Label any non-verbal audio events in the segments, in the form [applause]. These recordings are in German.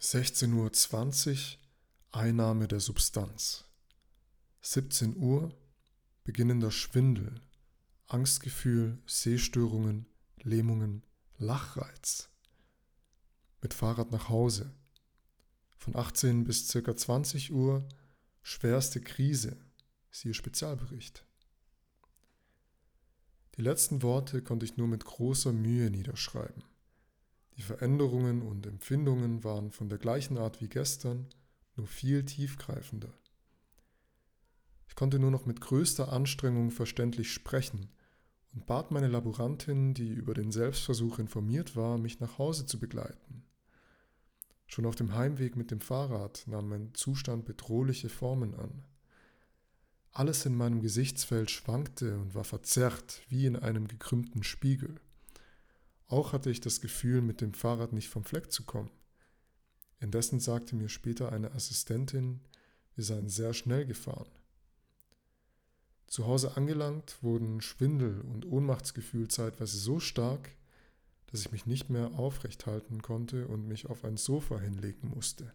16.20 Uhr Einnahme der Substanz. 17 Uhr beginnender Schwindel, Angstgefühl, Sehstörungen, Lähmungen, Lachreiz. Mit Fahrrad nach Hause. Von 18 bis ca. 20 Uhr schwerste Krise, siehe Spezialbericht. Die letzten Worte konnte ich nur mit großer Mühe niederschreiben. Die Veränderungen und Empfindungen waren von der gleichen Art wie gestern, nur viel tiefgreifender. Ich konnte nur noch mit größter Anstrengung verständlich sprechen und bat meine Laborantin, die über den Selbstversuch informiert war, mich nach Hause zu begleiten. Schon auf dem Heimweg mit dem Fahrrad nahm mein Zustand bedrohliche Formen an. Alles in meinem Gesichtsfeld schwankte und war verzerrt wie in einem gekrümmten Spiegel. Auch hatte ich das Gefühl, mit dem Fahrrad nicht vom Fleck zu kommen. Indessen sagte mir später eine Assistentin, wir seien sehr schnell gefahren. Zu Hause angelangt wurden Schwindel und Ohnmachtsgefühl zeitweise so stark, dass ich mich nicht mehr aufrecht halten konnte und mich auf ein Sofa hinlegen musste.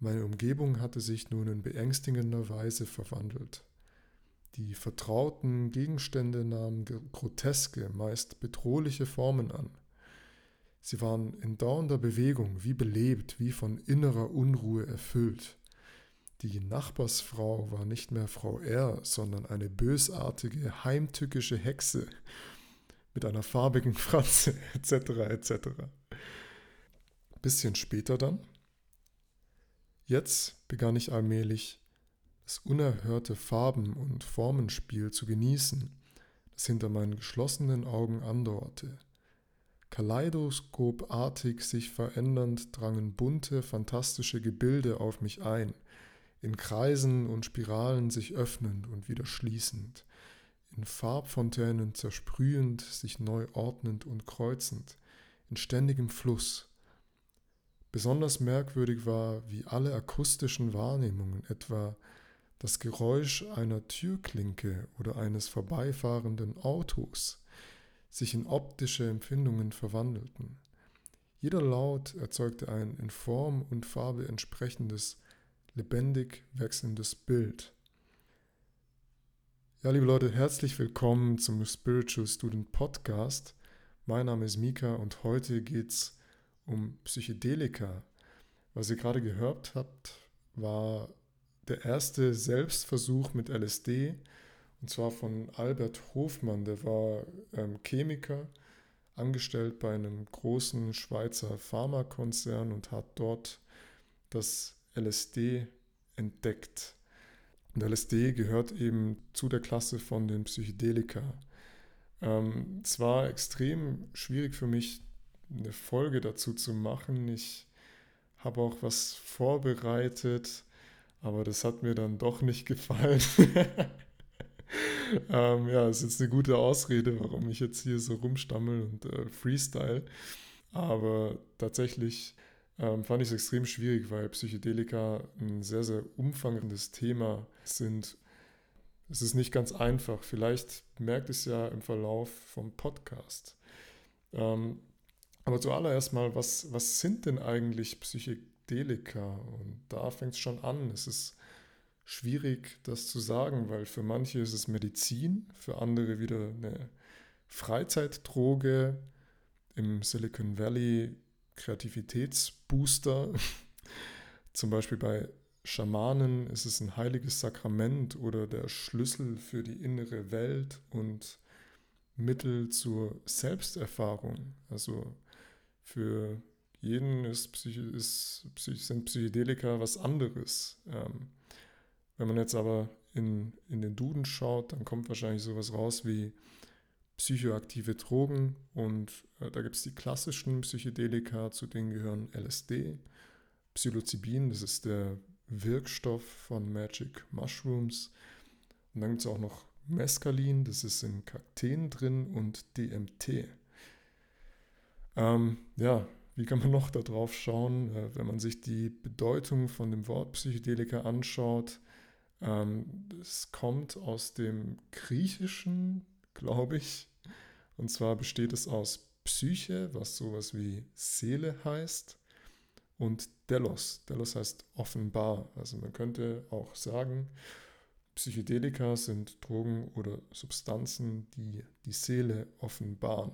Meine Umgebung hatte sich nun in beängstigender Weise verwandelt. Die vertrauten Gegenstände nahmen groteske, meist bedrohliche Formen an. Sie waren in dauernder Bewegung, wie belebt, wie von innerer Unruhe erfüllt. Die Nachbarsfrau war nicht mehr Frau R., sondern eine bösartige, heimtückische Hexe mit einer farbigen Fratze, etc., etc. Bisschen später dann. Jetzt begann ich allmählich das unerhörte Farben- und Formenspiel zu genießen, das hinter meinen geschlossenen Augen andauerte. Kaleidoskopartig sich verändernd drangen bunte, fantastische Gebilde auf mich ein, in Kreisen und Spiralen sich öffnend und wieder schließend, in Farbfontänen zersprühend, sich neu ordnend und kreuzend, in ständigem Fluss. Besonders merkwürdig war, wie alle akustischen Wahrnehmungen, etwa das Geräusch einer Türklinke oder eines vorbeifahrenden Autos sich in optische Empfindungen verwandelten. Jeder Laut erzeugte ein in Form und Farbe entsprechendes, lebendig wechselndes Bild. Ja, liebe Leute, herzlich willkommen zum Spiritual Student Podcast. Mein Name ist Mika und heute geht es um Psychedelika. Was ihr gerade gehört habt, war der erste Selbstversuch mit LSD, und zwar von Albert Hofmann, der war ähm, Chemiker, angestellt bei einem großen Schweizer Pharmakonzern und hat dort das LSD entdeckt. Und LSD gehört eben zu der Klasse von den Psychedelika. Ähm, es war extrem schwierig für mich, eine Folge dazu zu machen. Ich habe auch was vorbereitet, aber das hat mir dann doch nicht gefallen. [laughs] ähm, ja, es ist jetzt eine gute Ausrede, warum ich jetzt hier so rumstammel und äh, freestyle. Aber tatsächlich ähm, fand ich es extrem schwierig, weil Psychedelika ein sehr, sehr umfangrendes Thema sind. Es ist nicht ganz einfach. Vielleicht merkt es ja im Verlauf vom Podcast. Ähm, aber zuallererst mal, was, was sind denn eigentlich Psychedelika? Psychedelika. Und da fängt es schon an. Es ist schwierig, das zu sagen, weil für manche ist es Medizin, für andere wieder eine Freizeitdroge, im Silicon Valley Kreativitätsbooster. [laughs] Zum Beispiel bei Schamanen ist es ein heiliges Sakrament oder der Schlüssel für die innere Welt und Mittel zur Selbsterfahrung. Also für jeden ist, Psych ist, sind Psychedelika was anderes. Ähm, wenn man jetzt aber in, in den Duden schaut, dann kommt wahrscheinlich sowas raus wie psychoaktive Drogen und äh, da gibt es die klassischen Psychedelika, zu denen gehören LSD, Psilocybin, das ist der Wirkstoff von Magic Mushrooms und dann gibt es auch noch Mescalin, das ist in Kakteen drin und DMT. Ähm, ja, wie kann man noch darauf schauen, äh, wenn man sich die Bedeutung von dem Wort Psychedelika anschaut? Ähm, es kommt aus dem Griechischen, glaube ich. Und zwar besteht es aus Psyche, was sowas wie Seele heißt, und Delos. Delos heißt offenbar. Also man könnte auch sagen, Psychedelika sind Drogen oder Substanzen, die die Seele offenbaren.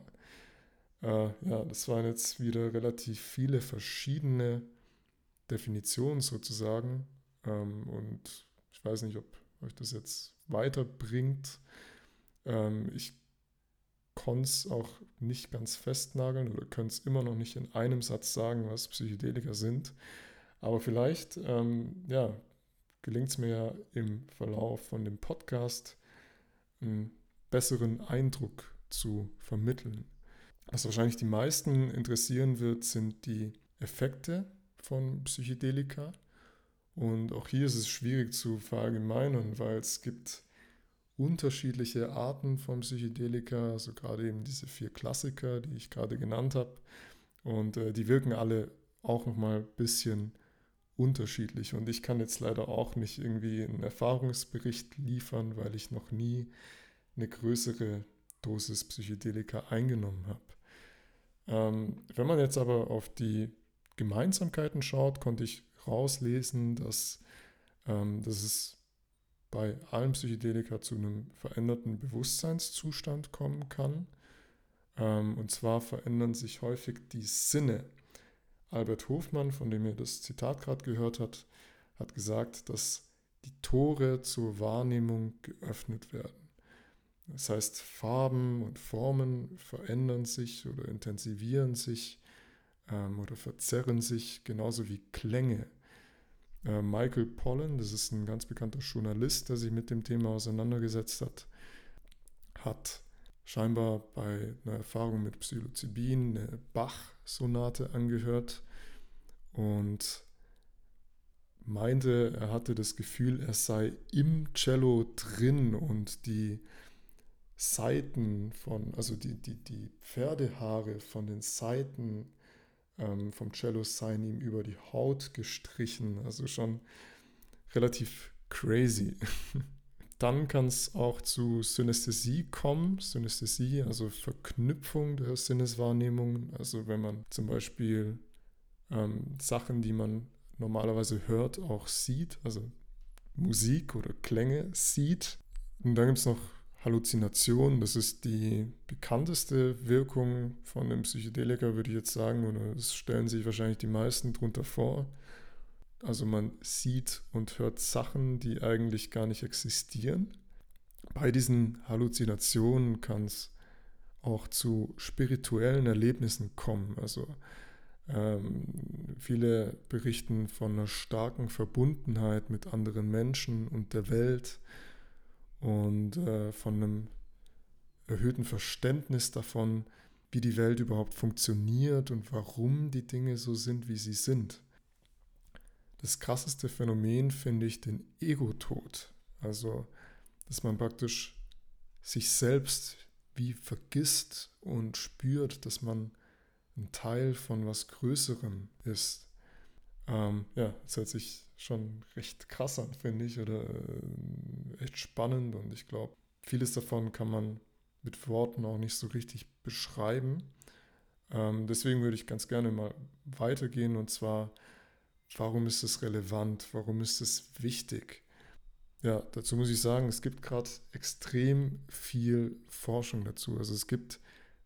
Äh, ja, das waren jetzt wieder relativ viele verschiedene Definitionen sozusagen. Ähm, und ich weiß nicht, ob euch das jetzt weiterbringt. Ähm, ich konnte es auch nicht ganz festnageln oder könnte es immer noch nicht in einem Satz sagen, was Psychedelika sind. Aber vielleicht, ähm, ja, gelingt es mir ja im Verlauf von dem Podcast einen besseren Eindruck zu vermitteln. Was wahrscheinlich die meisten interessieren wird, sind die Effekte von Psychedelika. Und auch hier ist es schwierig zu verallgemeinern, weil es gibt unterschiedliche Arten von Psychedelika, also gerade eben diese vier Klassiker, die ich gerade genannt habe. Und äh, die wirken alle auch nochmal ein bisschen unterschiedlich. Und ich kann jetzt leider auch nicht irgendwie einen Erfahrungsbericht liefern, weil ich noch nie eine größere Dosis Psychedelika eingenommen habe. Ähm, wenn man jetzt aber auf die Gemeinsamkeiten schaut, konnte ich rauslesen, dass, ähm, dass es bei allen Psychedelika zu einem veränderten Bewusstseinszustand kommen kann. Ähm, und zwar verändern sich häufig die Sinne. Albert Hofmann, von dem ihr das Zitat gerade gehört habt, hat gesagt, dass die Tore zur Wahrnehmung geöffnet werden. Das heißt, Farben und Formen verändern sich oder intensivieren sich ähm, oder verzerren sich, genauso wie Klänge. Äh, Michael Pollan, das ist ein ganz bekannter Journalist, der sich mit dem Thema auseinandergesetzt hat, hat scheinbar bei einer Erfahrung mit Psilocybin eine Bach-Sonate angehört und meinte, er hatte das Gefühl, er sei im Cello drin und die Seiten von, also die, die, die Pferdehaare von den Seiten ähm, vom Cello seien ihm über die Haut gestrichen. Also schon relativ crazy. [laughs] Dann kann es auch zu Synästhesie kommen. Synästhesie, also Verknüpfung der Sinneswahrnehmung. Also wenn man zum Beispiel ähm, Sachen, die man normalerweise hört, auch sieht, also Musik oder Klänge sieht. Und dann gibt es noch Halluzination, das ist die bekannteste Wirkung von einem Psychedelika, würde ich jetzt sagen, oder das stellen sich wahrscheinlich die meisten drunter vor. Also man sieht und hört Sachen, die eigentlich gar nicht existieren. Bei diesen Halluzinationen kann es auch zu spirituellen Erlebnissen kommen. Also ähm, viele berichten von einer starken Verbundenheit mit anderen Menschen und der Welt und äh, von einem erhöhten Verständnis davon, wie die Welt überhaupt funktioniert und warum die Dinge so sind, wie sie sind. Das krasseste Phänomen finde ich den Ego-Tod. Also, dass man praktisch sich selbst wie vergisst und spürt, dass man ein Teil von was Größerem ist. Ähm, ja, das hört sich schon recht krass an, finde ich, oder äh, echt spannend und ich glaube, vieles davon kann man mit Worten auch nicht so richtig beschreiben. Ähm, deswegen würde ich ganz gerne mal weitergehen und zwar, warum ist es relevant? Warum ist es wichtig? Ja, dazu muss ich sagen, es gibt gerade extrem viel Forschung dazu. Also es gibt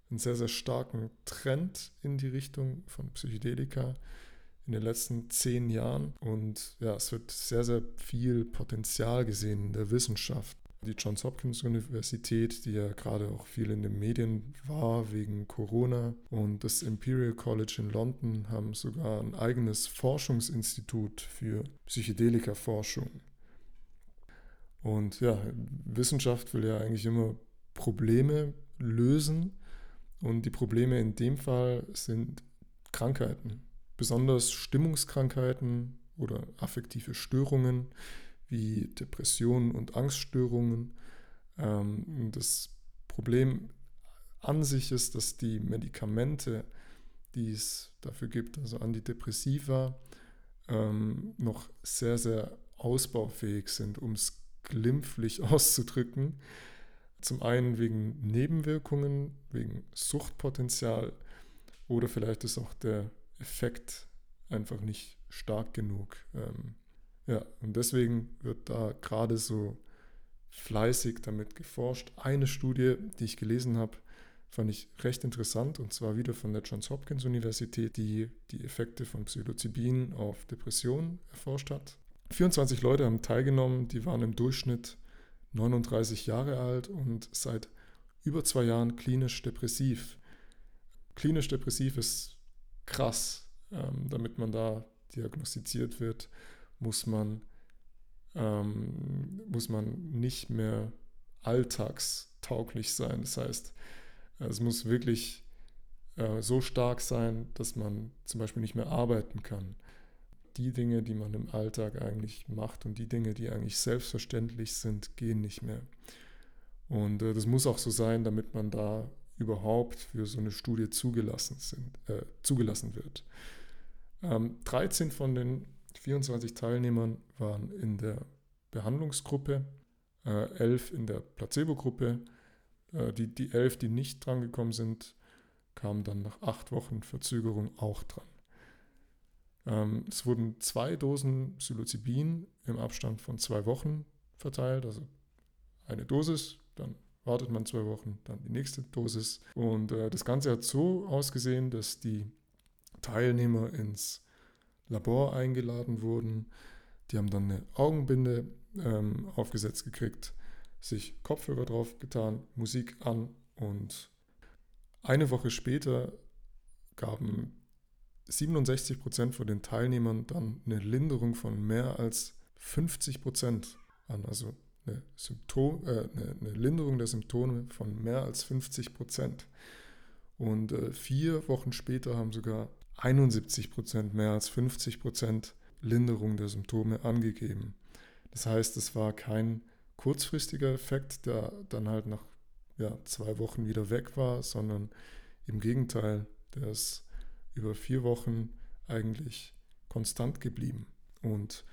einen sehr, sehr starken Trend in die Richtung von Psychedelika in den letzten zehn Jahren. Und ja, es wird sehr, sehr viel Potenzial gesehen in der Wissenschaft. Die Johns Hopkins Universität, die ja gerade auch viel in den Medien war wegen Corona, und das Imperial College in London haben sogar ein eigenes Forschungsinstitut für Psychedelika-Forschung. Und ja, Wissenschaft will ja eigentlich immer Probleme lösen. Und die Probleme in dem Fall sind Krankheiten besonders Stimmungskrankheiten oder affektive Störungen wie Depressionen und Angststörungen. Ähm, das Problem an sich ist, dass die Medikamente, die es dafür gibt, also Antidepressiva, ähm, noch sehr, sehr ausbaufähig sind, um es glimpflich [laughs] auszudrücken. Zum einen wegen Nebenwirkungen, wegen Suchtpotenzial oder vielleicht ist auch der Effekt einfach nicht stark genug. Ähm, ja, und deswegen wird da gerade so fleißig damit geforscht. Eine Studie, die ich gelesen habe, fand ich recht interessant und zwar wieder von der Johns Hopkins Universität, die die Effekte von Psilocybin auf Depressionen erforscht hat. 24 Leute haben teilgenommen, die waren im Durchschnitt 39 Jahre alt und seit über zwei Jahren klinisch depressiv. Klinisch depressiv ist krass. Ähm, damit man da diagnostiziert wird, muss man, ähm, muss man nicht mehr alltagstauglich sein. Das heißt, es muss wirklich äh, so stark sein, dass man zum Beispiel nicht mehr arbeiten kann. Die Dinge, die man im Alltag eigentlich macht und die Dinge, die eigentlich selbstverständlich sind, gehen nicht mehr. Und äh, das muss auch so sein, damit man da überhaupt für so eine Studie zugelassen, sind, äh, zugelassen wird. Ähm, 13 von den 24 Teilnehmern waren in der Behandlungsgruppe, äh, 11 in der Placebo-Gruppe. Äh, die, die 11, die nicht drangekommen sind, kamen dann nach acht Wochen Verzögerung auch dran. Ähm, es wurden zwei Dosen Psilocybin im Abstand von zwei Wochen verteilt, also eine Dosis, dann wartet man zwei Wochen, dann die nächste Dosis. Und äh, das Ganze hat so ausgesehen, dass die Teilnehmer ins Labor eingeladen wurden. Die haben dann eine Augenbinde ähm, aufgesetzt gekriegt, sich Kopfhörer drauf getan, Musik an und eine Woche später gaben 67 Prozent von den Teilnehmern dann eine Linderung von mehr als 50 Prozent an, also eine, Symptom, äh, eine, eine, Linderung der Symptome von mehr als 50 Prozent. Und äh, vier Wochen später haben sogar 71 Prozent, mehr als 50 Prozent Linderung der Symptome angegeben. Das heißt, es war kein kurzfristiger Effekt, der dann halt nach ja, zwei Wochen wieder weg war, sondern im Gegenteil, der ist über vier Wochen eigentlich konstant geblieben. Und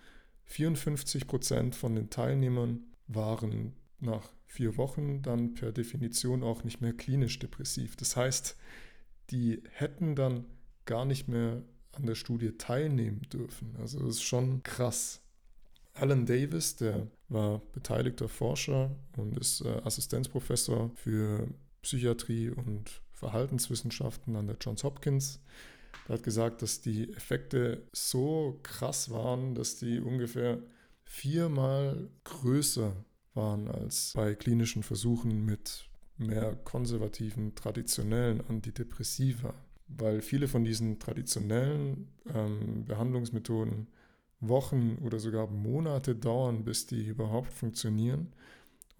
54 Prozent von den Teilnehmern waren nach vier Wochen dann per Definition auch nicht mehr klinisch depressiv. Das heißt, die hätten dann gar nicht mehr an der Studie teilnehmen dürfen. Also das ist schon krass. Alan Davis, der war beteiligter Forscher und ist äh, Assistenzprofessor für Psychiatrie und Verhaltenswissenschaften an der Johns Hopkins. Der hat gesagt, dass die Effekte so krass waren, dass die ungefähr viermal größer waren als bei klinischen Versuchen mit mehr konservativen, traditionellen Antidepressiva weil viele von diesen traditionellen ähm, Behandlungsmethoden Wochen oder sogar Monate dauern, bis die überhaupt funktionieren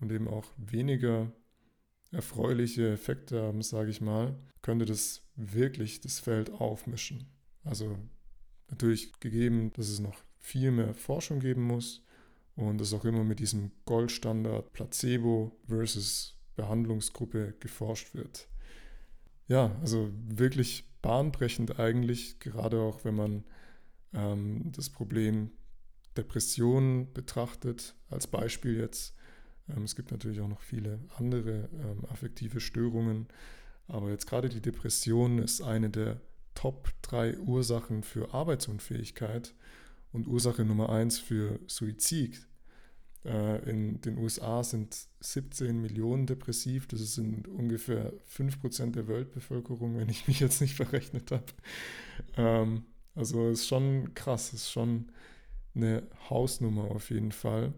und eben auch weniger erfreuliche Effekte haben, sage ich mal, könnte das wirklich das Feld aufmischen. Also natürlich gegeben, dass es noch viel mehr Forschung geben muss und dass auch immer mit diesem Goldstandard Placebo versus Behandlungsgruppe geforscht wird ja, also wirklich bahnbrechend eigentlich, gerade auch wenn man ähm, das Problem Depressionen betrachtet, als Beispiel jetzt. Ähm, es gibt natürlich auch noch viele andere ähm, affektive Störungen, aber jetzt gerade die Depression ist eine der Top 3 Ursachen für Arbeitsunfähigkeit und Ursache Nummer 1 für Suizid. Äh, in den USA sind 17 Millionen depressiv. Das sind ungefähr 5% der Weltbevölkerung, wenn ich mich jetzt nicht verrechnet habe. Ähm, also ist schon krass, ist schon eine Hausnummer auf jeden Fall.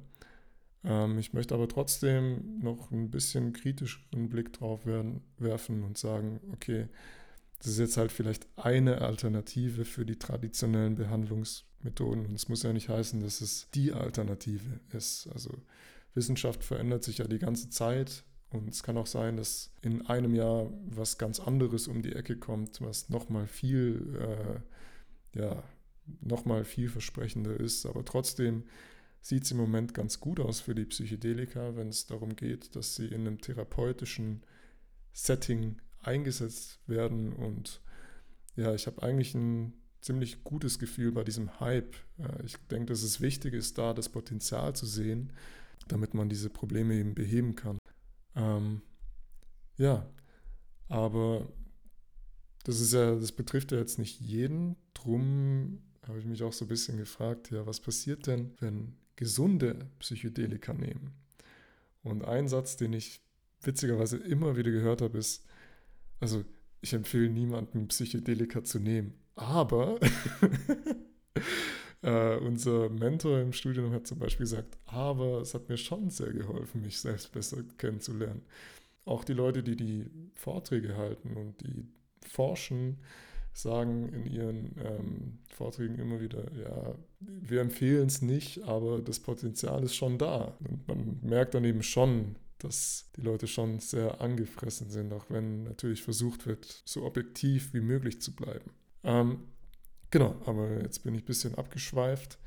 Ähm, ich möchte aber trotzdem noch ein bisschen kritischeren Blick drauf werfen und sagen, okay, das ist jetzt halt vielleicht eine Alternative für die traditionellen Behandlungsmethoden. Und es muss ja nicht heißen, dass es die Alternative ist. Also Wissenschaft verändert sich ja die ganze Zeit. Und es kann auch sein, dass in einem Jahr was ganz anderes um die Ecke kommt, was nochmal viel, äh, ja, nochmal vielversprechender ist. Aber trotzdem sieht es im Moment ganz gut aus für die Psychedelika, wenn es darum geht, dass sie in einem therapeutischen Setting eingesetzt werden. Und ja, ich habe eigentlich ein ziemlich gutes Gefühl bei diesem Hype. Ich denke, dass es wichtig ist, da das Potenzial zu sehen, damit man diese Probleme eben beheben kann. Ähm, ja, aber das ist ja, das betrifft ja jetzt nicht jeden. Drum habe ich mich auch so ein bisschen gefragt, ja, was passiert denn, wenn gesunde Psychedelika nehmen? Und ein Satz, den ich witzigerweise immer wieder gehört habe, ist, also ich empfehle niemandem Psychedelika zu nehmen, aber [laughs] äh, unser Mentor im Studium hat zum Beispiel gesagt, aber es hat mir schon sehr geholfen, mich selbst besser kennenzulernen. Auch die Leute, die die Vorträge halten und die forschen, sagen in ihren ähm, Vorträgen immer wieder, ja, wir empfehlen es nicht, aber das Potenzial ist schon da. Und man merkt dann eben schon, dass die Leute schon sehr angefressen sind, auch wenn natürlich versucht wird, so objektiv wie möglich zu bleiben. Ähm, genau, aber jetzt bin ich ein bisschen abgeschweift.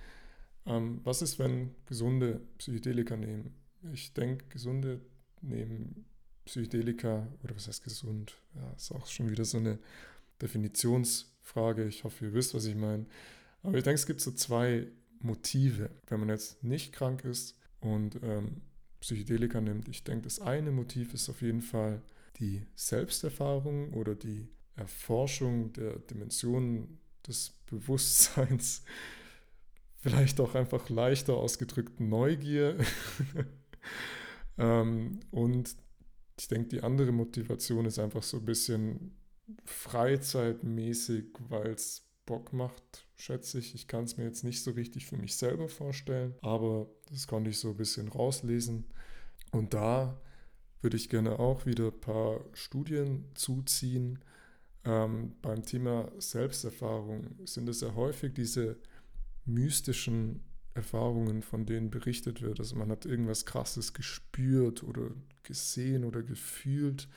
Ähm, was ist, wenn gesunde Psychedelika nehmen? Ich denke, gesunde nehmen Psychedelika, oder was heißt gesund? Ja, ist auch schon wieder so eine Definitionsfrage. Ich hoffe, ihr wisst, was ich meine. Aber ich denke, es gibt so zwei Motive, wenn man jetzt nicht krank ist und ähm, Psychedelika nimmt. Ich denke, das eine Motiv ist auf jeden Fall die Selbsterfahrung oder die Erforschung der Dimensionen des Bewusstseins. [laughs] Vielleicht auch einfach leichter ausgedrückt Neugier. [laughs] ähm, und ich denke, die andere Motivation ist einfach so ein bisschen freizeitmäßig, weil es Bock macht, schätze ich. Ich kann es mir jetzt nicht so richtig für mich selber vorstellen, aber das konnte ich so ein bisschen rauslesen. Und da würde ich gerne auch wieder ein paar Studien zuziehen. Ähm, beim Thema Selbsterfahrung sind es ja häufig diese mystischen Erfahrungen, von denen berichtet wird. Also man hat irgendwas Krasses gespürt oder gesehen oder gefühlt,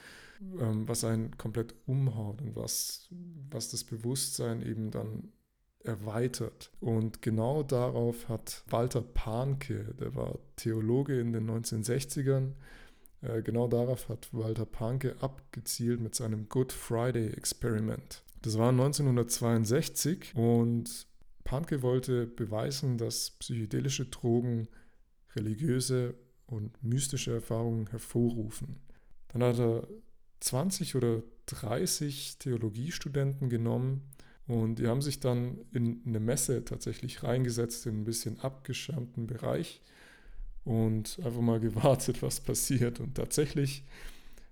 ähm, was einen komplett umhaut und was, was das Bewusstsein eben dann erweitert. Und genau darauf hat Walter Pahnke, der war Theologe in den 1960ern, äh, genau darauf hat Walter Pahnke abgezielt mit seinem Good Friday Experiment. Das war 1962 und Pahnke wollte beweisen, dass psychedelische Drogen religiöse und mystische Erfahrungen hervorrufen. Dann hat er 20 oder 30 Theologiestudenten genommen und die haben sich dann in eine Messe tatsächlich reingesetzt, in ein bisschen abgeschirmten Bereich und einfach mal gewartet, [laughs] was passiert. Und tatsächlich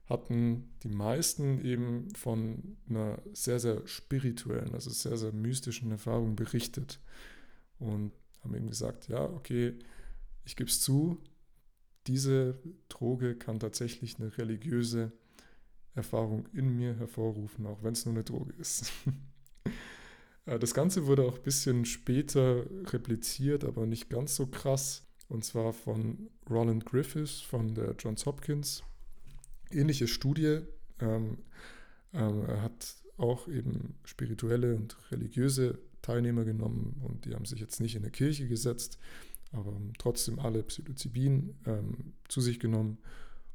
hatten die meisten eben von einer sehr, sehr spirituellen, also sehr, sehr mystischen Erfahrung berichtet und haben eben gesagt, ja, okay, ich gebe es zu, diese Droge kann tatsächlich eine religiöse Erfahrung in mir hervorrufen, auch wenn es nur eine Droge ist. [laughs] Äh, das Ganze wurde auch ein bisschen später repliziert, aber nicht ganz so krass. Und zwar von Roland Griffiths von der Johns Hopkins ähnliche Studie. Ähm, ähm, hat auch eben spirituelle und religiöse Teilnehmer genommen und die haben sich jetzt nicht in der Kirche gesetzt, aber trotzdem alle Psilocybin ähm, zu sich genommen.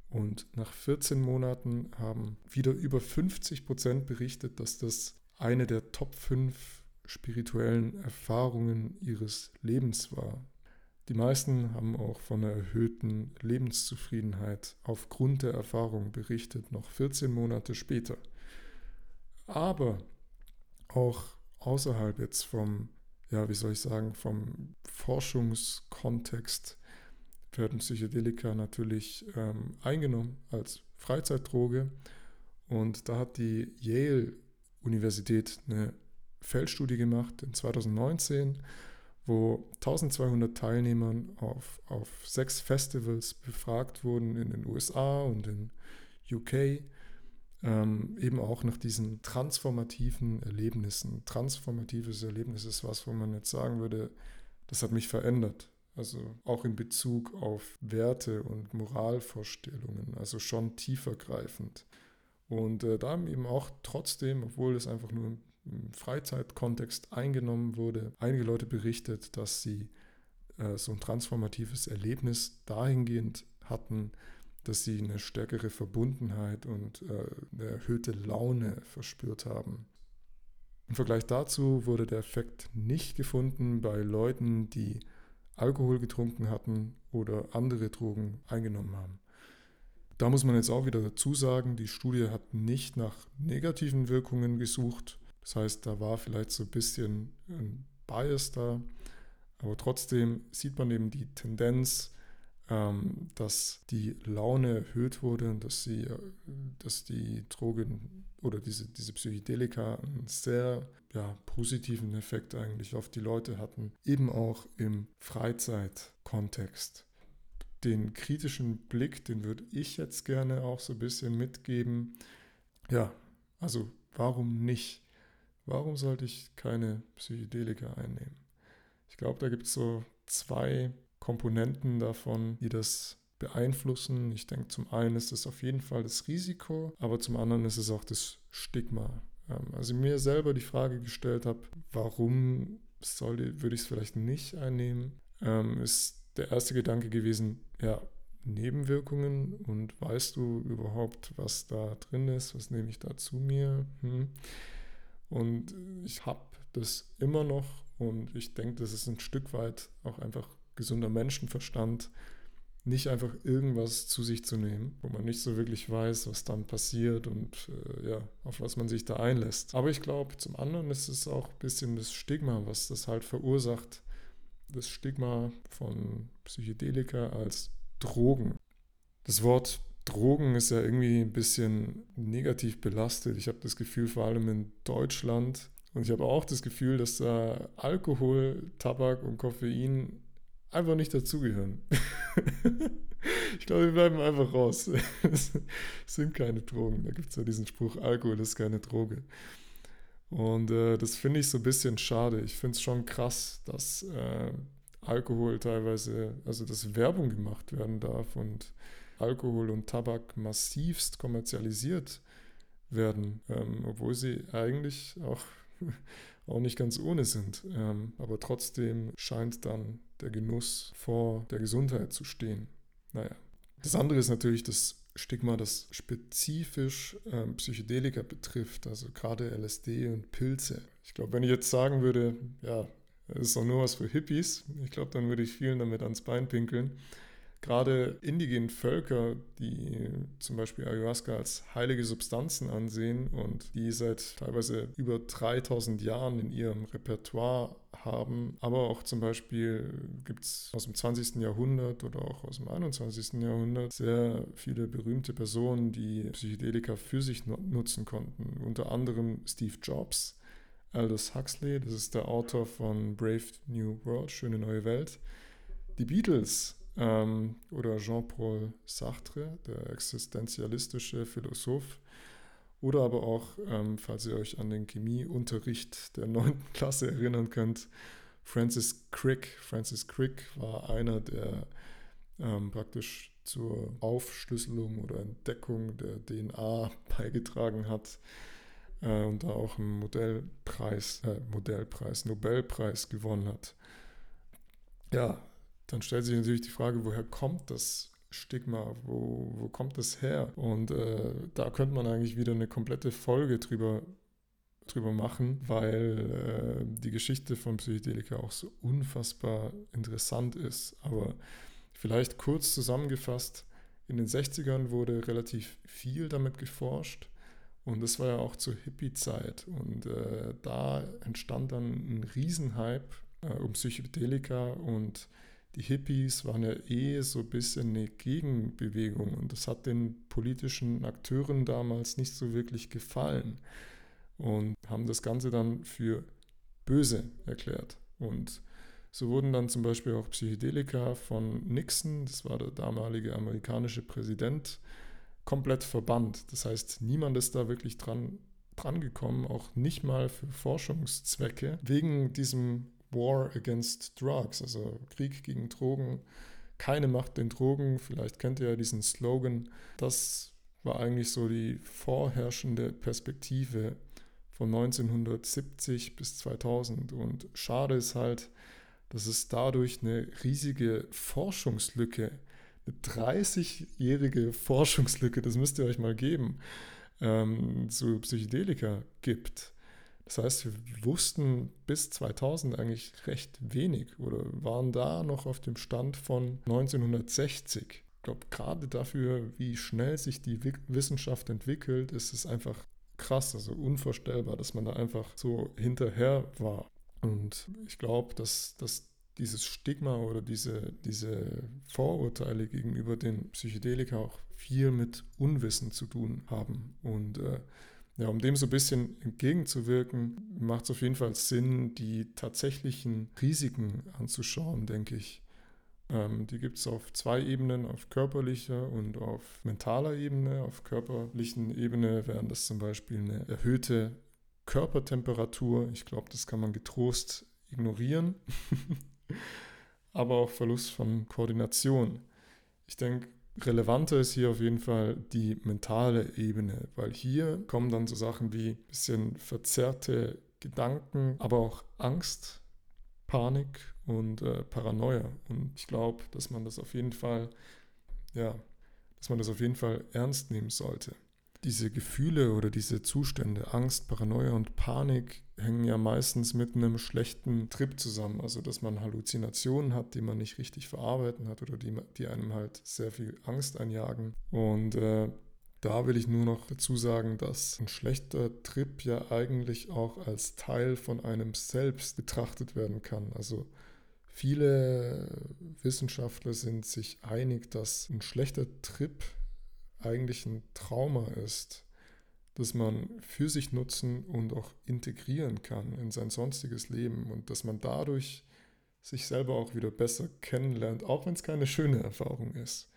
Und nach 14 Monaten haben wieder über 50 Prozent berichtet, dass das eine der Top 5 spirituellen Erfahrungen ihres Lebens war. Die meisten haben auch von einer erhöhten Lebenszufriedenheit aufgrund der Erfahrung berichtet, noch 14 Monate später. Aber auch außerhalb jetzt vom, ja, wie soll ich sagen, vom Forschungskontext werden Psychedelika natürlich ähm, eingenommen als Freizeitdroge. Und da hat die Yale-Universität eine Feldstudie gemacht in 2019 wo 1200 Teilnehmer auf, auf sechs Festivals befragt wurden in den USA und in UK, ähm, eben auch nach diesen transformativen Erlebnissen. Transformatives Erlebnis ist was, wo man jetzt sagen würde, das hat mich verändert. Also auch in Bezug auf Werte und Moralvorstellungen, also schon tiefergreifend. Und äh, da haben eben auch trotzdem, obwohl es einfach nur im Freizeitkontext eingenommen wurde. Einige Leute berichtet, dass sie äh, so ein transformatives Erlebnis dahingehend hatten, dass sie eine stärkere Verbundenheit und äh, eine erhöhte Laune verspürt haben. Im Vergleich dazu wurde der Effekt nicht gefunden bei Leuten, die Alkohol getrunken hatten oder andere Drogen eingenommen haben. Da muss man jetzt auch wieder dazu sagen, die Studie hat nicht nach negativen Wirkungen gesucht, das heißt, da war vielleicht so ein bisschen ein Bias da. Aber trotzdem sieht man eben die Tendenz, ähm, dass die Laune erhöht wurde und dass, sie, dass die Drogen oder diese, diese Psychedelika einen sehr ja, positiven Effekt eigentlich auf die Leute hatten, eben auch im Freizeitkontext. Den kritischen Blick, den würde ich jetzt gerne auch so ein bisschen mitgeben. Ja, also warum nicht? Warum sollte ich keine Psychedelika einnehmen? Ich glaube, da gibt es so zwei Komponenten davon, die das beeinflussen. Ich denke, zum einen ist es auf jeden Fall das Risiko, aber zum anderen ist es auch das Stigma. Ähm, also mir selber die Frage gestellt habe, warum soll, würde ich es vielleicht nicht einnehmen, ähm, ist der erste Gedanke gewesen, ja, Nebenwirkungen und weißt du überhaupt, was da drin ist, was nehme ich da zu mir? Hm. Und ich habe das immer noch und ich denke, das ist ein Stück weit auch einfach gesunder Menschenverstand, nicht einfach irgendwas zu sich zu nehmen, wo man nicht so wirklich weiß, was dann passiert und äh, ja, auf was man sich da einlässt. Aber ich glaube, zum anderen ist es auch ein bisschen das Stigma, was das halt verursacht. Das Stigma von Psychedelika als Drogen. Das Wort Drogen ist ja irgendwie ein bisschen negativ belastet. Ich habe das Gefühl, vor allem in Deutschland. Und ich habe auch das Gefühl, dass da Alkohol, Tabak und Koffein einfach nicht dazugehören. [laughs] ich glaube, wir bleiben einfach raus. [laughs] Es sind keine Drogen. Da gibt es ja diesen Spruch, Alkohol ist keine Droge. Und äh, das finde ich so ein bisschen schade. Ich finde es schon krass, dass äh, Alkohol teilweise, also dass Werbung gemacht werden darf und Alkohol und Tabak massivst kommerzialisiert werden, ähm, obwohl sie eigentlich auch [laughs] auch nicht ganz ohne sind. Ähm, aber trotzdem scheint dann der Genuss vor der Gesundheit zu stehen. Naja. Das andere ist natürlich das Stigma, das spezifisch ähm, Psychedelika betrifft, also gerade LSD und Pilze. Ich glaube, wenn ich jetzt sagen würde, ja, das ist doch nur was für Hippies, ich glaube, dann würde ich vielen damit ans Bein pinkeln gerade indigenen Völker, die zum Beispiel Ayahuasca als heilige Substanzen ansehen und die seit teilweise über 3000 Jahren in ihrem Repertoire haben, aber auch zum Beispiel gibt es aus dem 20. Jahrhundert oder auch aus dem 21. Jahrhundert sehr viele berühmte Personen, die Psychedelika für sich nutzen konnten. Unter anderem Steve Jobs, Aldous Huxley, das ist der Autor von Brave New World, Schöne neue Welt. Die Beatles ähm, oder Jean-Paul Sartre, der existenzialistische Philosoph, oder aber auch, ähm, falls ihr euch an den Chemieunterricht der [laughs] 9. Klasse erinnern könnt, Francis Crick. Francis Crick war einer, der ähm, praktisch zur Aufschlüsselung oder Entdeckung der DNA [laughs] beigetragen hat äh, und da auch einen Modellpreis, äh, Modellpreis, Nobelpreis gewonnen hat. Ja, dann stellt sich natürlich die Frage, woher kommt das Stigma, wo, wo kommt das her? Und äh, da könnte man eigentlich wieder eine komplette Folge drüber, drüber machen, weil äh, die Geschichte von Psychedelika auch so unfassbar interessant ist. Aber vielleicht kurz zusammengefasst, in den 60ern wurde relativ viel damit geforscht. Und das war ja auch zur Hippie-Zeit. Und äh, da entstand dann ein Riesenhype äh, um Psychedelika und die Hippies waren ja eh so ein bisschen eine Gegenbewegung und das hat den politischen Akteuren damals nicht so wirklich gefallen und haben das Ganze dann für böse erklärt. Und so wurden dann zum Beispiel auch Psychedelika von Nixon, das war der damalige amerikanische Präsident, komplett verbannt. Das heißt, niemand ist da wirklich dran, gekommen, auch nicht mal für Forschungszwecke, wegen diesem War Against Drugs, also Krieg gegen Drogen. Keine Macht den Drogen, vielleicht kennt ihr ja diesen Slogan. Das war eigentlich so die vorherrschende Perspektive von 1970 bis 2000. Und schade ist halt, dass es dadurch eine riesige Forschungslücke, eine 30-jährige Forschungslücke, das müsst ihr euch mal geben, ähm, zu Psychedelika gibt. Das heißt, wir wussten bis 2000 eigentlich recht wenig oder waren da noch auf dem Stand von 1960. Ich glaube, gerade dafür, wie schnell sich die Wissenschaft entwickelt, ist es einfach krass, also unvorstellbar, dass man da einfach so hinterher war. Und ich glaube, dass, dass dieses Stigma oder diese, diese Vorurteile gegenüber den Psychedelika auch viel mit Unwissen zu tun haben. Und äh, ja, um dem so ein bisschen entgegenzuwirken, macht es auf jeden Fall Sinn, die tatsächlichen Risiken anzuschauen, denke ich. Ähm, die gibt es auf zwei Ebenen, auf körperlicher und auf mentaler Ebene. Auf körperlichen Ebene wären das zum Beispiel eine erhöhte Körpertemperatur. Ich glaube, das kann man getrost ignorieren. [laughs] Aber auch Verlust von Koordination. Ich denke, relevanter ist hier auf jeden Fall die mentale Ebene, weil hier kommen dann so Sachen wie ein bisschen verzerrte Gedanken, aber auch Angst, Panik und äh, Paranoia. Und ich glaube, dass man das auf jeden Fall, ja, dass man das auf jeden Fall ernst nehmen sollte. Diese Gefühle oder diese Zustände, Angst, Paranoia und Panik, hängen ja meistens mit einem schlechten Trip zusammen. Also, dass man Halluzinationen hat, die man nicht richtig verarbeiten hat oder die, die einem halt sehr viel Angst einjagen. Und äh, da will ich nur noch dazu sagen, dass ein schlechter Trip ja eigentlich auch als Teil von einem selbst betrachtet werden kann. Also viele Wissenschaftler sind sich einig, dass ein schlechter Trip eigentlich ein Trauma ist, das man für sich nutzen und auch integrieren kann in sein sonstiges Leben und dass man dadurch sich selber auch wieder besser kennenlernt, auch wenn es keine schöne Erfahrung ist.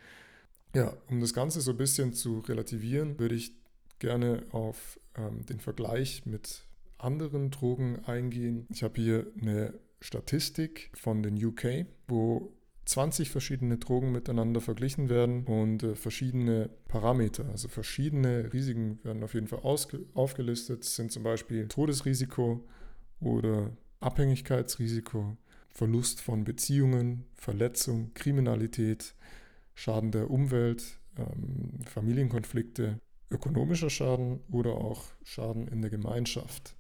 Ja, um das Ganze so ein bisschen zu relativieren, würde ich gerne auf ähm, den Vergleich mit anderen Drogen eingehen. Ich habe hier eine Statistik von den UK, wo 20 verschiedene Drogen miteinander verglichen werden und äh, verschiedene Parameter, also verschiedene Risiken werden auf jeden Fall aufgelistet. Das sind zum Beispiel Todesrisiko oder Abhängigkeitsrisiko, Verlust von Beziehungen, Verletzung, Kriminalität, Schaden der Umwelt, ähm, Familienkonflikte, ökonomischer Schaden oder auch Schaden in der Gemeinschaft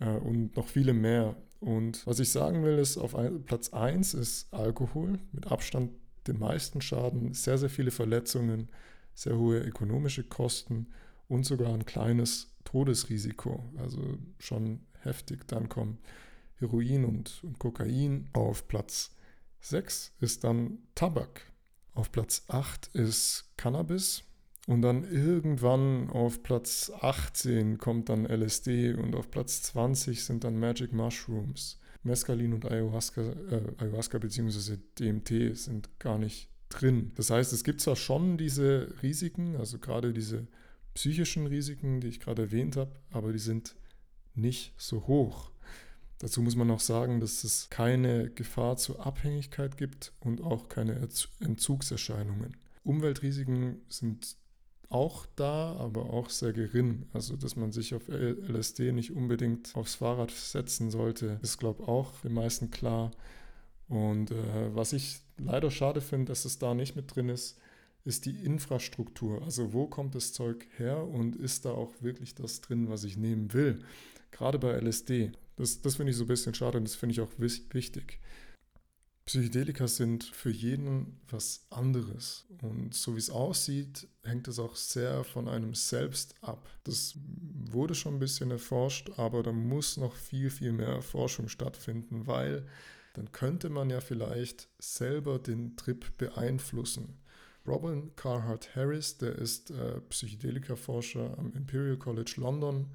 äh, und noch viele mehr. Und was ich sagen will, ist, auf Platz 1 ist Alkohol, mit Abstand den meisten Schaden, sehr, sehr viele Verletzungen, sehr hohe ökonomische Kosten und sogar ein kleines Todesrisiko, also schon heftig. Dann kommen Heroin und, und Kokain. Auf Platz 6 ist dann Tabak. Auf Platz 8 ist Cannabis und dann irgendwann auf Platz 18 kommt dann LSD und auf Platz 20 sind dann Magic Mushrooms. Mescalin und Ayahuasca, äh, Ayahuasca bzw. DMT sind gar nicht drin. Das heißt, es gibt zwar schon diese Risiken, also gerade diese psychischen Risiken, die ich gerade erwähnt habe, aber die sind nicht so hoch. Dazu muss man noch sagen, dass es keine Gefahr zur Abhängigkeit gibt und auch keine Entzugserscheinungen. Umweltrisiken sind auch da, aber auch sehr gering. Also, dass man sich auf LSD nicht unbedingt aufs Fahrrad setzen sollte, ist, glaube ich, auch den meisten klar. Und äh, was ich leider schade finde, dass es da nicht mit drin ist, ist die Infrastruktur. Also wo kommt das Zeug her und ist da auch wirklich das drin, was ich nehmen will? Gerade bei LSD. Das, das finde ich so ein bisschen schade und das finde ich auch wichtig. Psychedelika sind für jeden was anderes. Und so wie es aussieht, hängt es auch sehr von einem selbst ab. Das wurde schon ein bisschen erforscht, aber da muss noch viel, viel mehr Forschung stattfinden, weil dann könnte man ja vielleicht selber den Trip beeinflussen. Robin Carhart Harris, der ist äh, Psychedelika-Forscher am Imperial College London,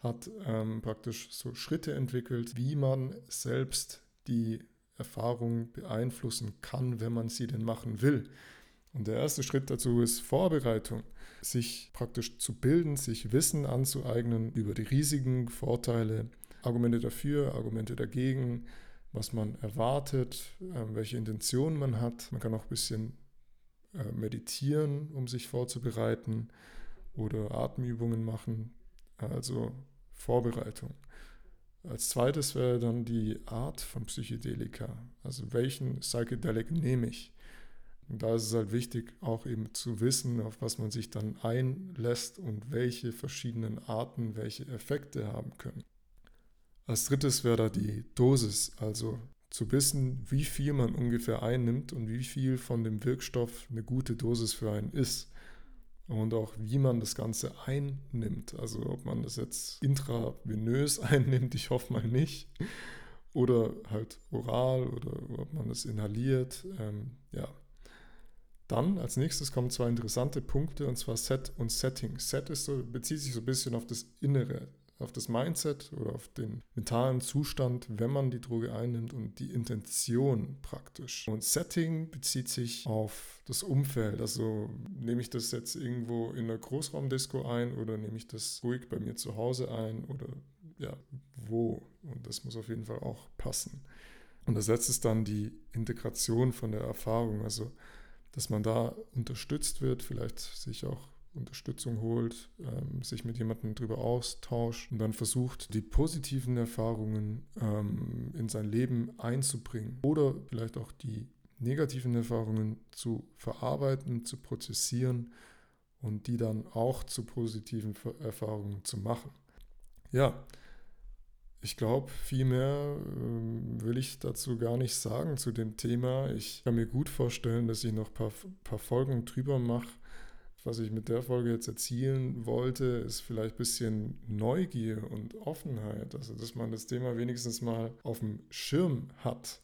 hat ähm, praktisch so Schritte entwickelt, wie man selbst die Erfahrung beeinflussen kann, wenn man sie denn machen will. Und der erste Schritt dazu ist Vorbereitung, sich praktisch zu bilden, sich Wissen anzueignen über die Risiken, Vorteile, Argumente dafür, Argumente dagegen, was man erwartet, ähm, welche Intentionen man hat. Man kann auch ein bisschen äh, meditieren, um sich vorzubereiten oder Atemübungen machen, also Vorbereitung. Als zweites wäre dann die Art von Psychedelika, also welchen Psychedelic nehme ich. Und da ist es halt wichtig, auch eben zu wissen, auf was man sich dann einlässt und welche verschiedenen Arten welche Effekte haben können. Als drittes wäre da die Dosis, also zu wissen, wie viel man ungefähr einnimmt und wie viel von dem Wirkstoff eine gute Dosis für einen ist und auch wie man das Ganze einnimmt. Also ob man das jetzt intravenös [laughs] einnimmt, ich hoffe mal nicht. oder halt oral oder ob man es inhaliert. Ähm, ja. Dann als nächstes kommen zwei interessante Punkte und zwar Set und Setting. Set ist so, bezieht sich so ein bisschen auf das Innere, auf das Mindset oder auf den mentalen Zustand, wenn man die Droge einnimmt und die Intention praktisch. Und Setting bezieht sich auf das Umfeld. Also nehme ich das jetzt irgendwo in einer Großraumdisco ein oder nehme ich das ruhig bei mir zu Hause ein oder ja, wo. Und das muss auf jeden Fall auch passen. Und das letzte ist dann die Integration von der Erfahrung. Also dass man da unterstützt wird, vielleicht sich auch Unterstützung holt, ähm, sich mit jemandem darüber austauscht und dann versucht, die positiven Erfahrungen ähm, in sein Leben einzubringen oder vielleicht auch die negativen Erfahrungen zu verarbeiten, zu prozessieren und die dann auch zu positiven Erfahrungen zu machen. Ja, ich glaube, viel mehr äh, will ich dazu gar nicht sagen zu dem Thema. Ich kann mir gut vorstellen, dass ich noch ein paar, paar Folgen drüber mache was ich mit der Folge jetzt erzielen wollte, ist vielleicht ein bisschen Neugier und Offenheit. Also, dass man das Thema wenigstens mal auf dem Schirm hat.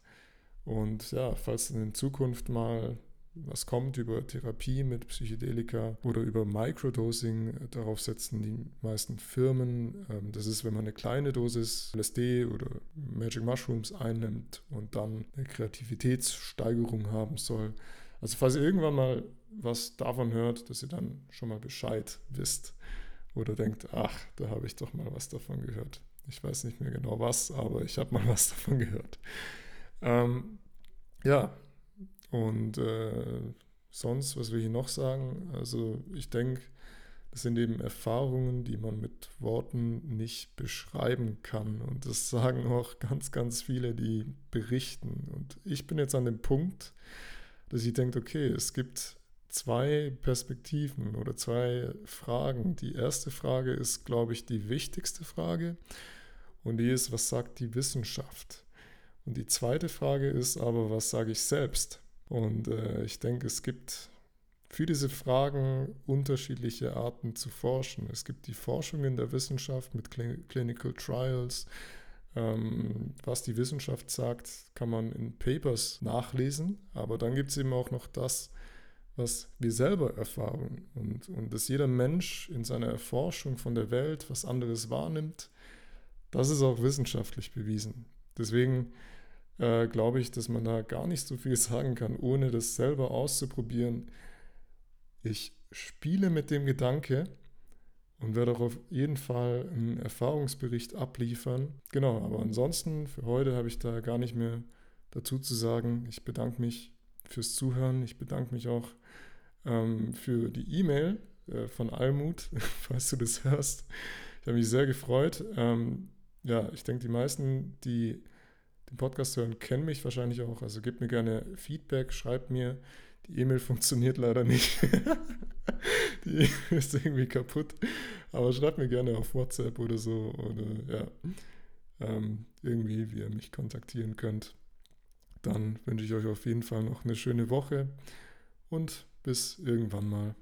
Und ja, falls in Zukunft mal was kommt über Therapie mit Psychedelika oder über Microdosing, darauf setzen die meisten Firmen. Ähm, das ist, wenn man eine kleine Dosis LSD oder Magic Mushrooms einnimmt und dann eine Kreativitätssteigerung haben soll. Also falls ihr irgendwann mal was davon hört, dass ihr dann schon mal Bescheid wisst oder denkt, ach, da habe ich doch mal was davon gehört. Ich weiß nicht mehr genau was, aber ich habe mal [laughs] was davon gehört. Ähm, ja, und äh, sonst, was will ich noch sagen? Also ich denke, das sind eben Erfahrungen, die man mit Worten nicht beschreiben kann. Und das sagen auch ganz, ganz viele, die berichten. Und ich bin jetzt an dem Punkt, dass ich denke, okay, es gibt zwei Perspektiven oder zwei Fragen. Die erste Frage ist, glaube ich, die wichtigste Frage und die ist, was sagt die Wissenschaft? Und die zweite Frage ist aber, was sage ich selbst? Und äh, ich denke, es gibt für diese Fragen unterschiedliche Arten zu forschen. Es gibt die Forschung in der Wissenschaft mit Clinical Trials. Ähm, was die Wissenschaft sagt, kann man in Papers nachlesen, aber dann gibt es eben auch noch das, was wir selber erfahren und, und dass jeder Mensch in seiner Erforschung von der Welt was anderes wahrnimmt, das ist auch wissenschaftlich bewiesen. Deswegen äh, glaube ich, dass man da gar nicht so viel [laughs] sagen kann, ohne das selber auszuprobieren. Ich spiele mit dem Gedanke und werde auch auf jeden Fall einen Erfahrungsbericht abliefern. Genau, aber ansonsten für heute habe ich da gar nicht mehr dazu zu sagen. Ich bedanke mich fürs Zuhören. Ich bedanke mich auch ähm, für die E-Mail äh, von Almut, [laughs] falls du das hörst. Ich habe mich sehr gefreut. Ähm, ja, ich denke, die meisten, die den Podcast hören, kennen mich wahrscheinlich auch. Also gebt mir gerne Feedback, schreibt mir. Die E-Mail funktioniert leider nicht. [laughs] die ist irgendwie kaputt. Aber schreibt mir gerne auf WhatsApp oder so. Oder ja, ähm, irgendwie, wie ihr mich kontaktieren könnt. Dann wünsche ich euch auf jeden Fall noch eine schöne Woche und bis irgendwann mal.